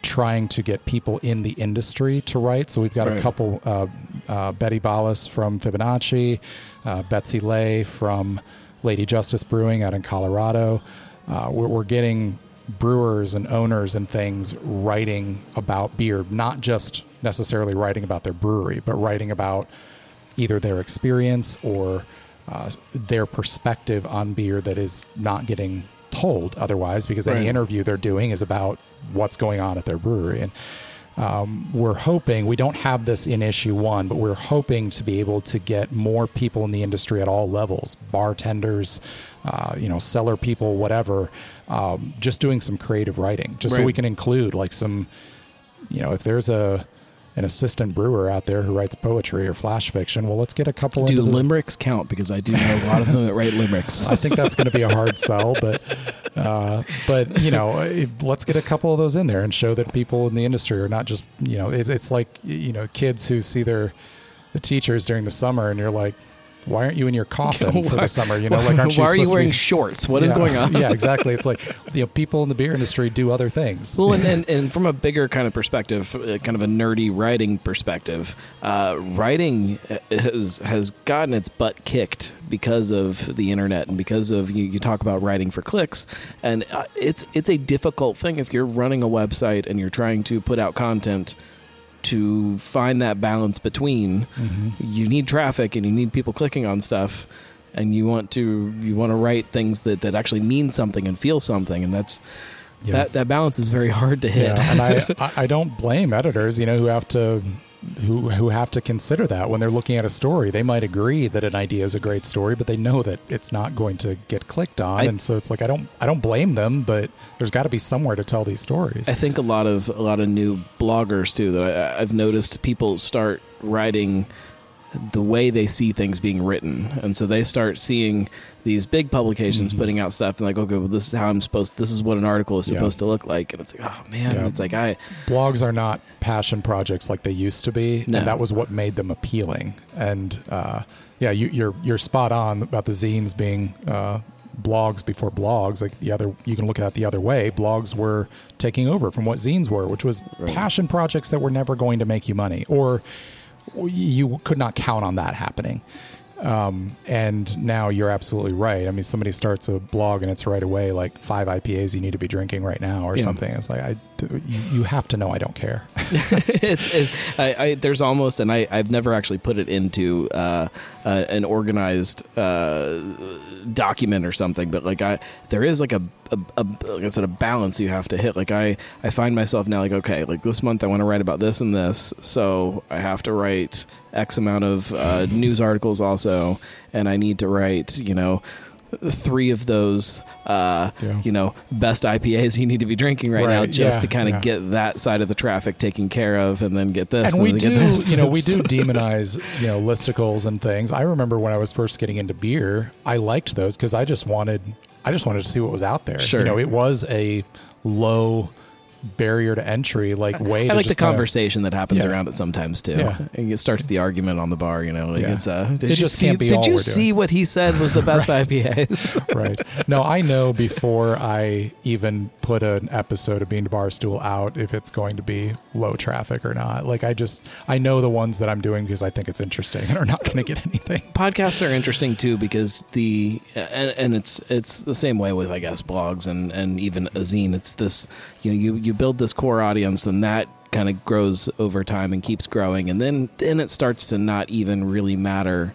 trying to get people in the industry to write. So we've got Right. a couple uh, uh, Betty Ballas from Fibonacci, uh, Betsy Lay from Lady Justice Brewing out in Colorado. Uh, we're, we're getting brewers and owners and things writing about beer, not just necessarily writing about their brewery, but writing about either their experience or uh, their perspective on beer that is not getting told otherwise because Right. any interview they're doing is about what's going on at their brewery and um, we're hoping we don't have this in issue one but we're hoping to be able to get more people in the industry at all levels bartenders uh, you know cellar people whatever um, just doing some creative writing just so we can include like some you know if there's a an assistant brewer out there who writes poetry or flash fiction well let's get a couple Do limericks count? Because I do know a lot of them that write limericks. I think that's going to be a hard sell, but uh, but you know, eh, let's get a couple of those in there and show that people in the industry are not just you know, it's it's like you know, kids who see their the teachers during the summer, and you're like, why aren't you in your (laughs) coffin for the summer? You know, like aren't you Why are you wearing be- shorts? What is Yeah, going on? (laughs) yeah, exactly. It's like you know, people in the beer industry do other things. Well, and, and, (laughs) and from a bigger kind of perspective, uh, kind of a nerdy writing perspective, uh, writing has has gotten its butt kicked because of the internet and because of you, you talk about writing for clicks, and uh, it's it's a difficult thing if you're running a website and you're trying to put out content to find that balance between Mhm. you need traffic and you need people clicking on stuff and you want to you want to write things that, that actually mean something and feel something and that's Yeah. that that balance is very hard to hit. Yeah, and I, (laughs) I I don't blame editors, you know, who have to who who have to consider that when they're looking at a story. They might agree that an idea is a great story, but they know that it's not going to get clicked on, I- and so it's like I don't I don't blame them, but there's got to be somewhere to tell these stories. I think a lot of a lot of new bloggers too that I, I've noticed people start writing the way they see things being written, and so they start seeing these big publications Mhm. putting out stuff and like, okay, well, this is how I'm supposed. This is what an article is Yeah. supposed to look like, and it's like, oh man, Yeah. it's like I Blogs are not passion projects like they used to be, No. and that was what made them appealing. And uh, yeah, you, you're you're spot on about the zines being uh, blogs before blogs. Like the other, you can look at it the other way. Blogs were taking over from what zines were, which was Right. passion projects that were never going to make you money, or you could not count on that happening. Um, and now you're absolutely right. I mean, somebody starts a blog and it's right away like five IPAs you need to be drinking right now or Yeah. something. It's like I, you, you have to know I don't care. (laughs) (laughs) it's it, I, I, there's almost and I, I've never actually put it into uh, uh, an organized uh, document or something, but like I there is like a, a, a like I said a balance you have to hit. Like I I find myself now like okay like this month I want to write about this and this, so I have to write X amount of uh, news articles also, and I need to write you know three of those uh, Yeah. you know best IPAs you need to be drinking right, now just yeah, to kind of yeah. get that side of the traffic taken care of and then get this and we do, get this. you know, we do (laughs) demonize, you know, listicles and things. I remember when I was first getting into beer, I liked those because I just wanted, I just wanted to see what was out there. Sure. You know, it was a low barrier to entry, like way. I like the just kinda- conversation that happens Yeah. around it sometimes too. Yeah. And it starts the argument on the bar. You know, like Yeah. it's uh, did It you just see? can't be did you see doing. what he said was the best (laughs) IPAs? (laughs) (laughs) right. No, I know before I even put an episode of Bean to Barstool out if it's going to be low traffic or not. Like I just I know the ones that I'm doing because I think it's interesting and are not going to get anything. Podcasts are interesting too because the and, and it's it's the same way with I guess blogs and and even a zine. It's this you know you you build this core audience and that kind of grows over time and keeps growing and then then it starts to not even really matter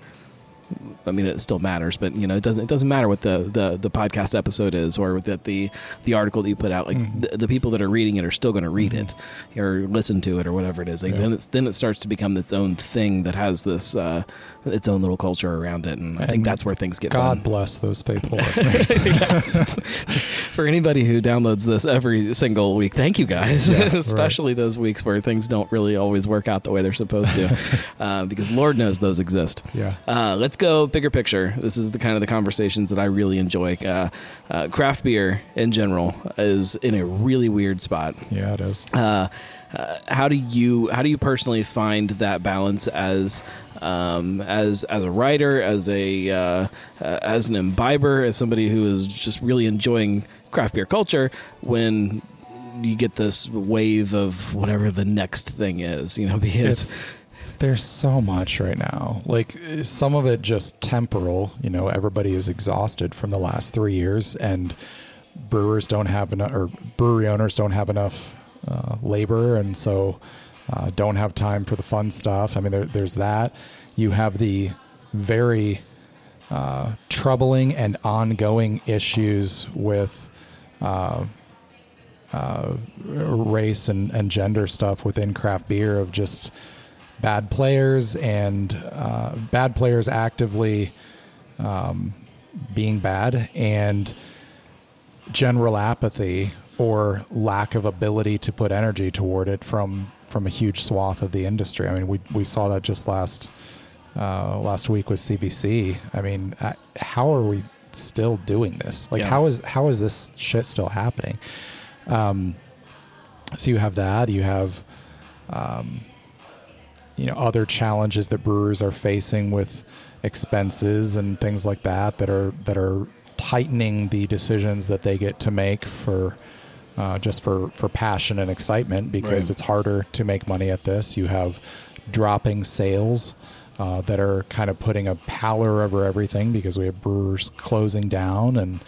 I mean, it still matters, but you know, it doesn't. It doesn't matter what the, the, the podcast episode is, or that the the article that you put out. Like Mhm. the, the people that are reading it are still going to read it, or listen to it, or whatever it is. Like Yeah. then it's then it starts to become its own thing that has this uh, its own little culture around it, and I think that's where things get God fun. bless those faithful (laughs) listeners. (laughs) For anybody who downloads this every single week, thank you guys, Yeah, (laughs) right. especially those weeks where things don't really always work out the way they're supposed to, uh, because Lord knows those exist. yeah. Uh, let's go bigger picture. This is the kind of the conversations that I really enjoy. Uh, uh, craft beer in general is in a really weird spot. Yeah, it is. Uh, uh, how do you how do you personally find that balance as um, as as a writer, as a uh, uh, as an imbiber, as somebody who is just really enjoying craft beer culture when you get this wave of whatever the next thing is, you know, (laughs) because It's there's so much right now. Like some of it just temporal. You know, everybody is exhausted from the last three years, and brewers don't have enough, or brewery owners don't have enough uh, labor, and so uh, don't have time for the fun stuff. I mean, there, there's that. You have the very uh, troubling and ongoing issues with uh, uh, race and, and gender stuff within craft beer of just bad players and uh, bad players actively um, being bad and general apathy or lack of ability to put energy toward it from from a huge swath of the industry. I mean, we we saw that just last uh, last week with CBC. I mean, uh, how are we still doing this? Like, Yeah. how is how is this shit still happening? Um, so you have that. You have, um, you know, other challenges that brewers are facing with expenses and things like that that are that are tightening the decisions that they get to make for uh, just for for passion and excitement because Right. it's harder to make money at this. You have dropping sales uh, that are kind of putting a pallor over everything because we have brewers closing down and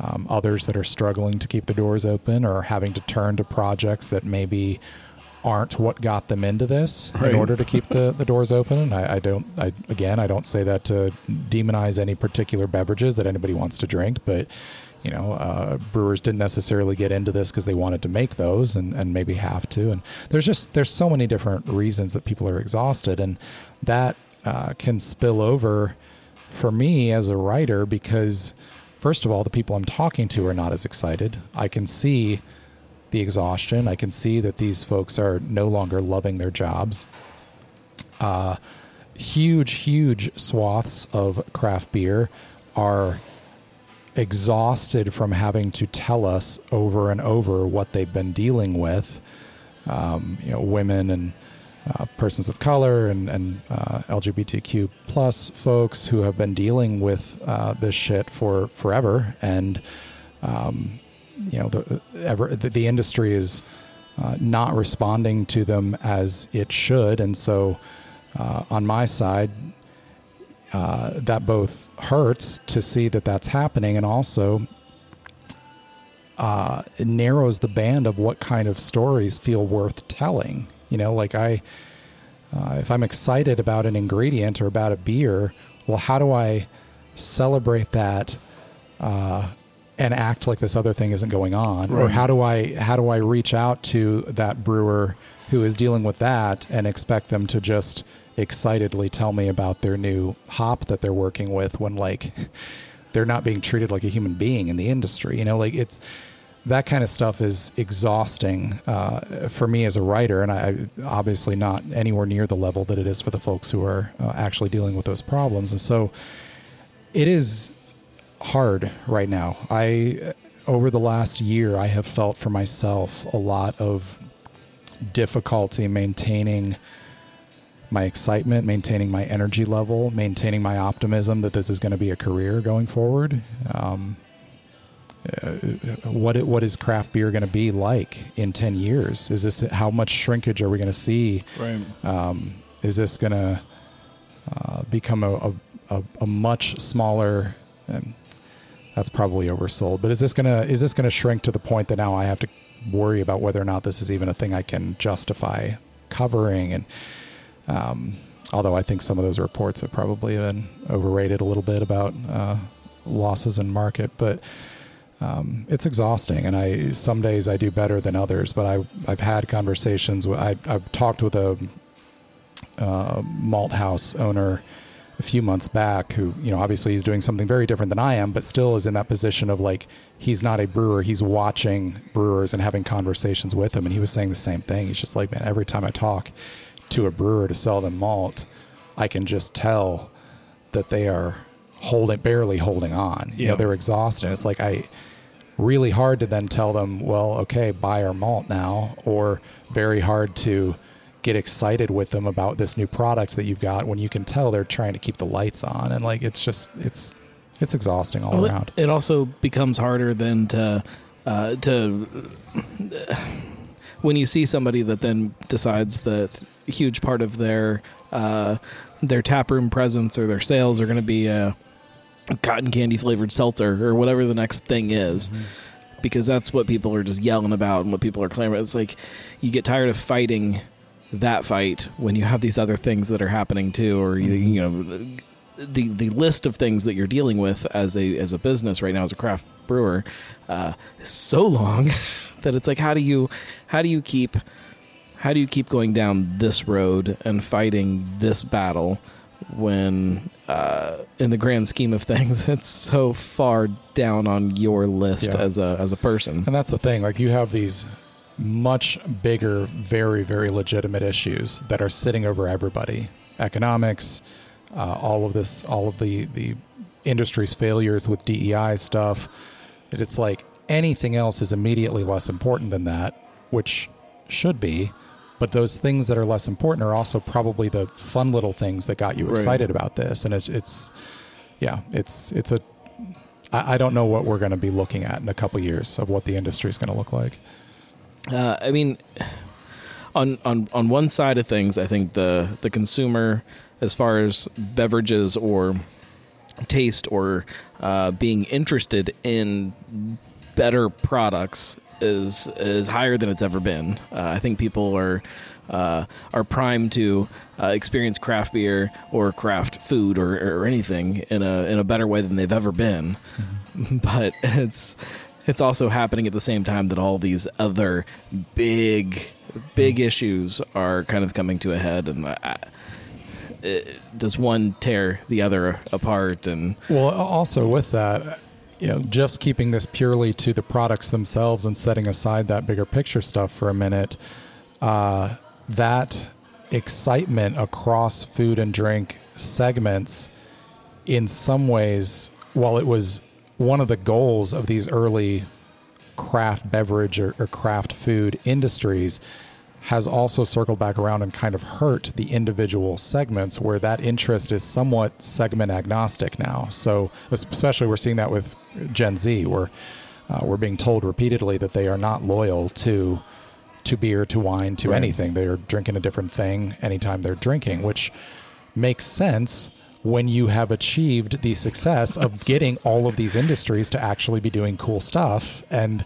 um, others that are struggling to keep the doors open or having to turn to projects that maybe aren't what got them into this Right. in order to keep the, the doors open. And I, I don't, I, again, I don't say that to demonize any particular beverages that anybody wants to drink, but you know, uh, brewers didn't necessarily get into this because they wanted to make those and, and maybe have to. And there's just, there's so many different reasons that people are exhausted and that uh, can spill over for me as a writer because first of all, the people I'm talking to are not as excited. I can see the exhaustion. I can see that these folks are no longer loving their jobs. Uh, huge, huge swaths of craft beer are exhausted from having to tell us over and over what they've been dealing with. Um, you know, women and uh, persons of color and, and uh, LGBTQ plus folks who have been dealing with uh, this shit for forever, and um, you know, the, ever the, the industry is uh, not responding to them as it should, and so uh, on my side, uh, that both hurts to see that that's happening, and also uh, narrows the band of what kind of stories feel worth telling. You know, like I, uh, if I'm excited about an ingredient or about a beer, well, how do I celebrate that uh, and act like this other thing isn't going on? Or how do I how do I reach out to that brewer who is dealing with that and expect them to just excitedly tell me about their new hop that they're working with when like (laughs) they're not being treated like a human being in the industry. You know, like it's that kind of stuff is exhausting uh, for me as a writer, and I obviously not anywhere near the level that it is for the folks who are uh, actually dealing with those problems. And so, it is hard right now. I over the last year, I have felt for myself a lot of difficulty maintaining my excitement, maintaining my energy level, maintaining my optimism that this is going to be a career going forward. Um, uh, what it, what is craft beer going to be like in 10 years? Is this how much shrinkage are we going to see? Right. Um, is this going to uh, become a, a, a, a much smaller? Um, that's probably oversold. But is this gonna is this gonna shrink to the point that now I have to worry about whether or not this is even a thing I can justify covering? And um, although I think some of those reports have probably been overrated a little bit about uh, losses in market, but um, it's exhausting. And I some days I do better than others. But I I've had conversations. With, I I've talked with a uh, malt house owner a few months back who you know obviously he's doing something very different than I am but still is in that position of like he's not a brewer. He's watching brewers and having conversations with them. And he was saying the same thing. He's just like man every time I talk to a brewer to sell them malt I can just tell that they are holding barely holding on. You Yeah. know they're exhausted. It's like I really hard to then tell them well okay buy our malt now or very hard to get excited with them about this new product that you've got when you can tell they're trying to keep the lights on and like it's just it's it's exhausting all Well, around It, also becomes harder than to uh, to when you see somebody that then decides that a huge part of their uh, their taproom presence or their sales are going to be a cotton candy flavored seltzer or whatever the next thing is. because that's what people are just yelling about and what people are clamoring. It's like you get tired of fighting that fight when you have these other things that are happening too, or you, you know the the list of things that you're dealing with as a as a business right now as a craft brewer uh, is so long (laughs) that it's like how do you how do you keep how do you keep going down this road and fighting this battle when uh, in the grand scheme of (laughs) things it's so far down on your list Yeah. as a as a person And that's the thing. Like you have these much bigger, very, very legitimate issues that are sitting over everybody. Economics, uh, all of this, all of the the industry's failures with DEI stuff. That it's like anything else is immediately less important than that, which should be. But those things that are less important are also probably the fun little things that got you Right. excited about this. And it's it's yeah, it's it's a I, I don't know what we're going to be looking at in a couple years of what the industry is going to look like. Uh, I mean, on on on one side of things, I think the the consumer, as far as beverages or taste or uh, being interested in better products, is is higher than it's ever been. Uh, I think people are. Uh, are primed to uh, experience craft beer or craft food or, or anything in a in a better way than they've ever been. (laughs) But it's it's also happening at the same time that all these other big big issues are kind of coming to a head and uh, it, does one tear the other apart and Well, also with that, you know, just keeping this purely to the products themselves and setting aside that bigger picture stuff for a minute, uh, that excitement across food and drink segments, in some ways, while it was one of the goals of these early craft beverage or, or craft food industries has also circled back around and kind of hurt the individual segments where that interest is somewhat segment agnostic now. So, especially we're seeing that with Gen Z, where uh, we're being told repeatedly that they are not loyal to to beer, to wine, to Right. anything. They're drinking a different thing anytime they're drinking, which makes sense when you have achieved the success of getting all of these industries to actually be doing cool stuff and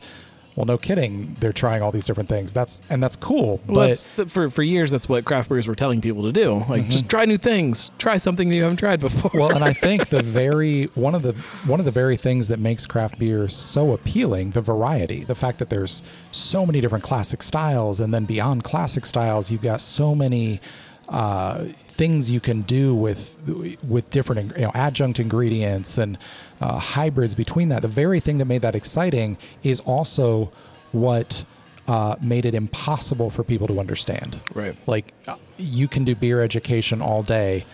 well no kidding they're trying all these different things. That's and that's cool well, but that's, for for years that's what craft brewers were telling people to do. Like just mm-hmm. try new things. Try something that you haven't tried before. Well and i (laughs) think the very one of the one of the very things that makes craft beer so appealing the variety the fact that there's so many different classic styles and then beyond classic styles you've got so many uh, things you can do with with different you know adjunct ingredients and uh, hybrids between that. The very thing that made that exciting is also what uh, made it impossible for people to understand. Right. Like uh, you can do beer education all day.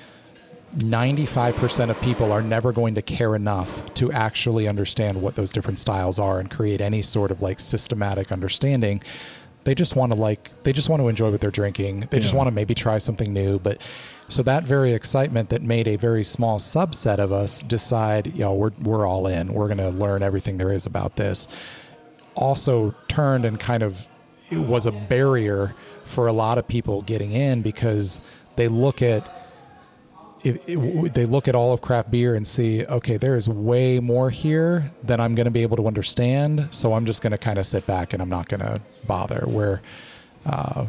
95% of people are never going to care enough to actually understand what those different styles are and create any sort of like systematic understanding they just want to like they just want to enjoy what they're drinking. They just want to maybe try something new. But so that very excitement that made a very small subset of us decide yo we're, we're all in. We're going to learn everything there is about this. Also turned and kind of was a barrier for a lot of people getting in because they look at they look at all of craft beer and see okay there is way more here than i'm going to be able to understand so i'm just going to kind of sit back and i'm not going to bother. Where uh,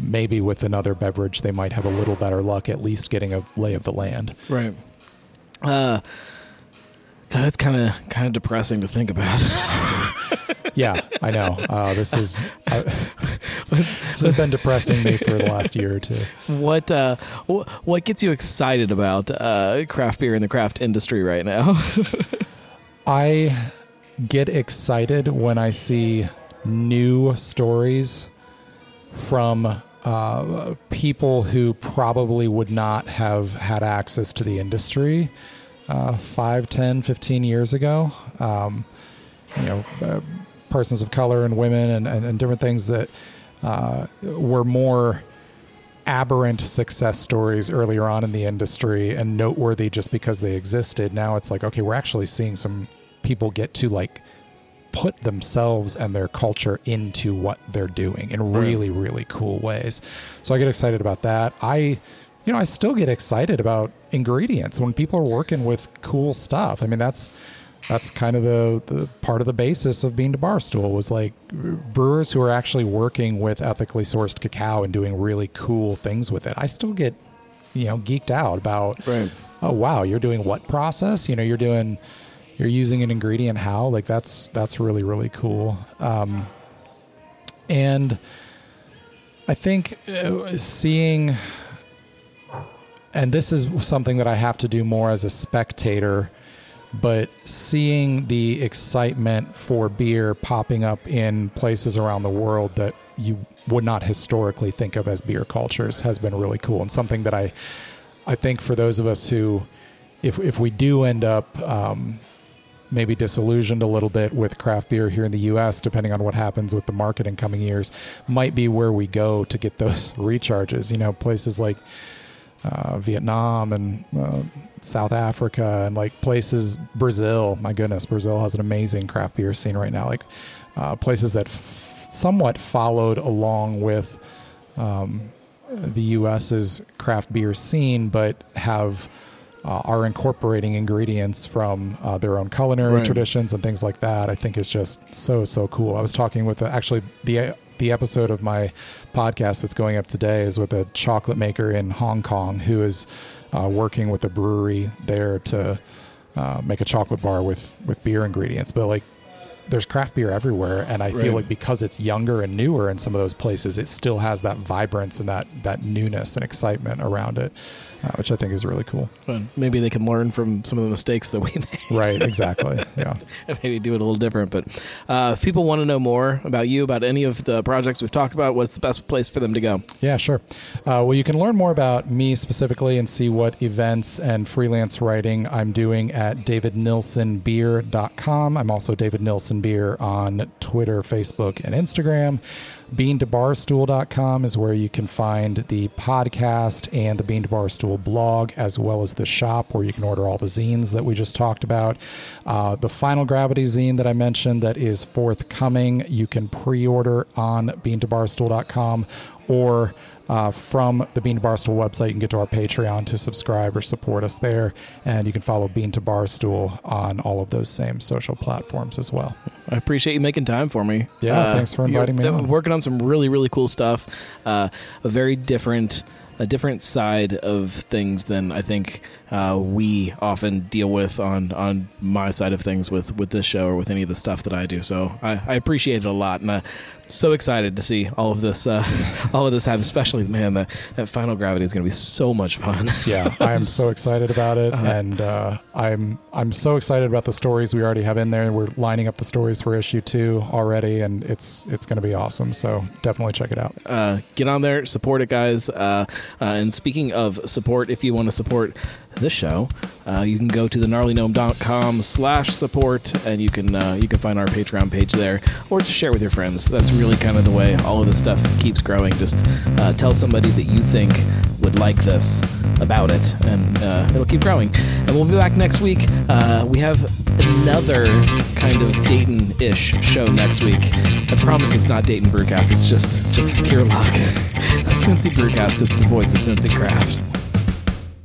maybe with another beverage they might have a little better luck at least getting a lay of the land. Right. Uh God, that's kind of kind of depressing to think about. (laughs) yeah i know uh, this is uh, (laughs) this has been depressing me for the last year or two what uh, wh- what gets you excited about uh, craft beer in the craft industry right now? (laughs) I get excited when I see new stories from uh, people who probably would not have had access to the industry uh, 5, 10, 15 years ago. Um, you know, uh, persons of color and women and, and, and different things that uh, were more aberrant success stories earlier on in the industry and noteworthy just because they existed. Now it's like, okay, we're actually seeing some people get to like put themselves and their culture into what they're doing in really, really cool ways. So I get excited about that. I, you know, I still get excited about ingredients when people are working with cool stuff. I mean, that's that's kind of the, the part of the basis of Bean to Barstool was like brewers who are actually working with ethically sourced cacao and doing really cool things with it. I still get, you know, geeked out about, Right. oh wow, you're doing what process? You know, you're doing, you're using an ingredient how? Like that's that's really really cool. Um, and I think uh, seeing, and this is something that I have to do more as a spectator, but seeing the excitement for beer popping up in places around the world that you would not historically think of as beer cultures has been really cool and something that I, I think for those of us who, if if we do end up um, maybe disillusioned a little bit with craft beer here in the U.S., depending on what happens with the market in coming years, might be where we go to get those (laughs) recharges. You know, places like uh, Vietnam and uh, South Africa and like places, Brazil. My goodness, Brazil has an amazing craft beer scene right now. Like uh, places that f- somewhat followed along with um, the U.S.'s craft beer scene, but have uh, are incorporating ingredients from uh, their own culinary Right. traditions and things like that. I think is just so so cool. I was talking with actually the the episode of my podcast that's going up today is with a chocolate maker in Hong Kong who is uh, working with a brewery there to uh, make a chocolate bar with with beer ingredients. But like there's craft beer everywhere and i Right. feel like because it's younger and newer in some of those places it still has that vibrance and that that newness and excitement around it uh, which i think is really cool But maybe they can learn from some of the mistakes that we (laughs) made. right exactly yeah and (laughs) maybe do it a little different. But uh, if people want to know more about you, about any of the projects we've talked about, what's the best place for them to go? Yeah, sure. Uh, well, you can learn more about me specifically and see what events and freelance writing I'm doing at davidnilsenbeer.com. I'm also David Nilsen Beer on Twitter, Facebook, and Instagram. BeanToBarstool.com is where you can find the podcast and the Bean to Barstool blog, as well as the shop where you can order all the zines that we just talked about. Uh, the Final Gravity zine that I mentioned that is forthcoming, you can pre order on BeanToBarstool.com or uh, from the Bean to Barstool website. You can get to our Patreon to subscribe or support us there. And you can follow Bean to Barstool on all of those same social platforms as well. I appreciate you making time for me. Yeah, thanks for inviting me on. Working on some really, really cool stuff. Uh, a very different, a different side of things than I think uh, we often deal with on on my side of things with with this show or with any of the stuff that I do. So I, I appreciate it a lot, and I'm so excited to see all of this, uh, (laughs) all of this happen. Especially, man, that that final gravity is going to be so much fun. (laughs) Yeah, I am so excited about it, and uh, I'm I'm so excited about the stories we already have in there. We're lining up the stories for issue two already, and it's it's going to be awesome. So definitely check it out. uh, get on there, support it, guys. Uh, uh, and speaking of support, if you want to support this show, uh, you can go to the gnarlygnome.com slash support and you can uh, you can find our Patreon page there or just share with your friends. That's really kind of the way all of this stuff keeps growing. Just uh, tell somebody that you think would like this about it and uh, it'll keep growing. And we'll be back next week. Uh, we have another kind of Dayton-ish show next week. I promise it's not Dayton Brewcast. It's just just pure luck. (laughs) Cincy Brewcast. It's the voice of Cincy Craft.